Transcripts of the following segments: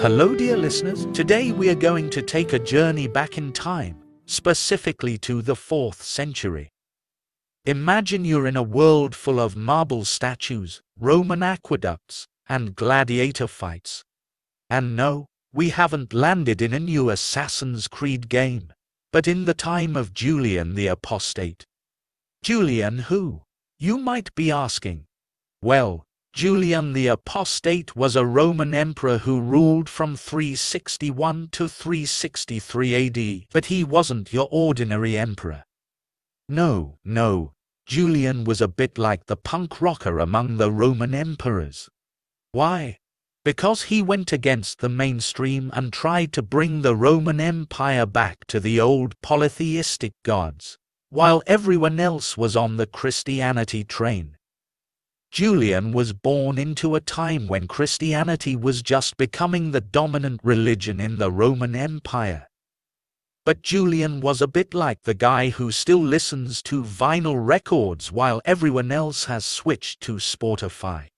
Hello, dear listeners. Today we are going to take a journey back in time, specifically to the 4th century. Imagine you're in a world full of marble statues, Roman aqueducts, and gladiator fights. And no, we haven't landed in a new Assassin's Creed game, but in the time of Julian the Apostate. Julian who? You might be asking. Well, Julian the Apostate was a Roman emperor who ruled from 361 to 363 AD, but he wasn't your ordinary emperor. No, no, Julian was a bit like the punk rocker among the Roman emperors. Why? Because he went against the mainstream and tried to bring the Roman Empire back to the old polytheistic gods, while everyone else was on the Christianity train. Julian was born into a time when Christianity was just becoming the dominant religion in the Roman Empire. But Julian was a bit like the guy who still listens to vinyl records while everyone else has switched to Spotify.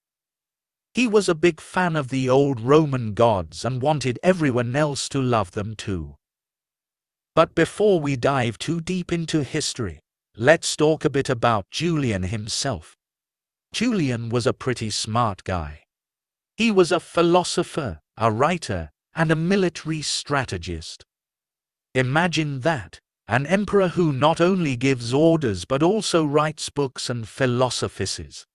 He was a big fan of the old Roman gods and wanted everyone else to love them too. But before we dive too deep into history, let's talk a bit about Julian himself. Julian was a pretty smart guy. He was a philosopher, a writer, and a military strategist. Imagine that, an emperor who not only gives orders but also writes books and philosophies.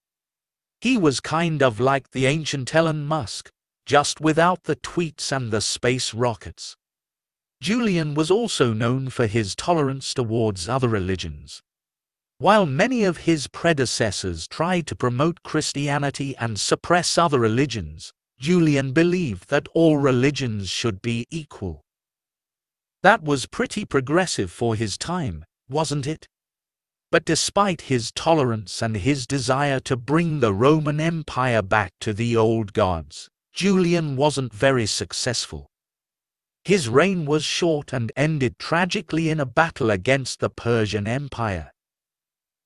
He was kind of like the ancient Elon Musk, just without the tweets and the space rockets. Julian was also known for his tolerance towards other religions. While many of his predecessors tried to promote Christianity and suppress other religions, Julian believed that all religions should be equal. That was pretty progressive for his time, wasn't it? But despite his tolerance and his desire to bring the Roman Empire back to the old gods, Julian wasn't very successful. His reign was short and ended tragically in a battle against the Persian Empire.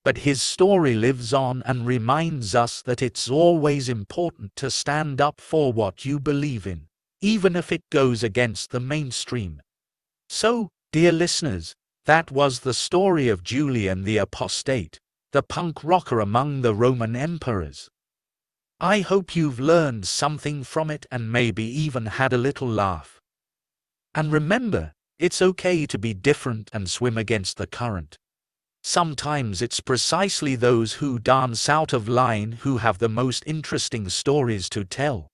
But his story lives on and reminds us that it's always important to stand up for what you believe in, even if it goes against the mainstream. So, dear listeners, that was the story of Julian the Apostate, the punk rocker among the Roman emperors. I hope you've learned something from it and maybe even had a little laugh. And remember, it's okay to be different and swim against the current. Sometimes it's precisely those who dance out of line who have the most interesting stories to tell.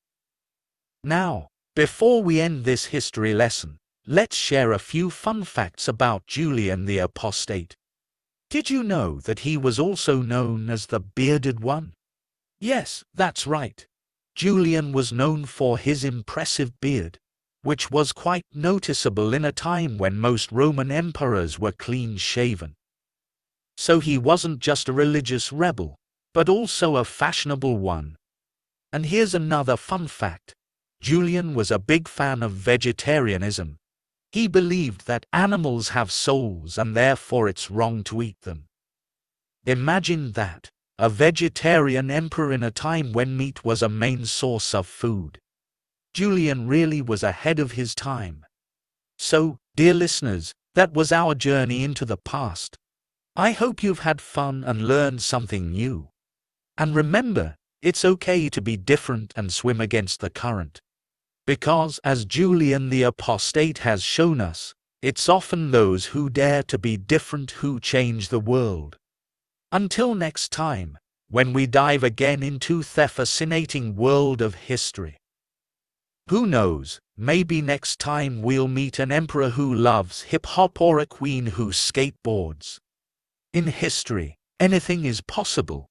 Now, before we end this history lesson, let's share a few fun facts about Julian the Apostate. Did you know that he was also known as the Bearded One? Yes, that's right. Julian was known for his impressive beard, which was quite noticeable in a time when most Roman emperors were clean shaven. So he wasn't just a religious rebel, but also a fashionable one. And here's another fun fact. Julian was a big fan of vegetarianism. He believed that animals have souls and therefore it's wrong to eat them. Imagine that, a vegetarian emperor in a time when meat was a main source of food. Julian really was ahead of his time. So, dear listeners, that was our journey into the past. I hope you've had fun and learned something new. And remember, it's okay to be different and swim against the current. Because, as Julian the Apostate has shown us, it's often those who dare to be different who change the world. Until next time, when we dive again into the fascinating world of history. Who knows, maybe next time we'll meet an emperor who loves hip hop or a queen who skateboards. In history, anything is possible.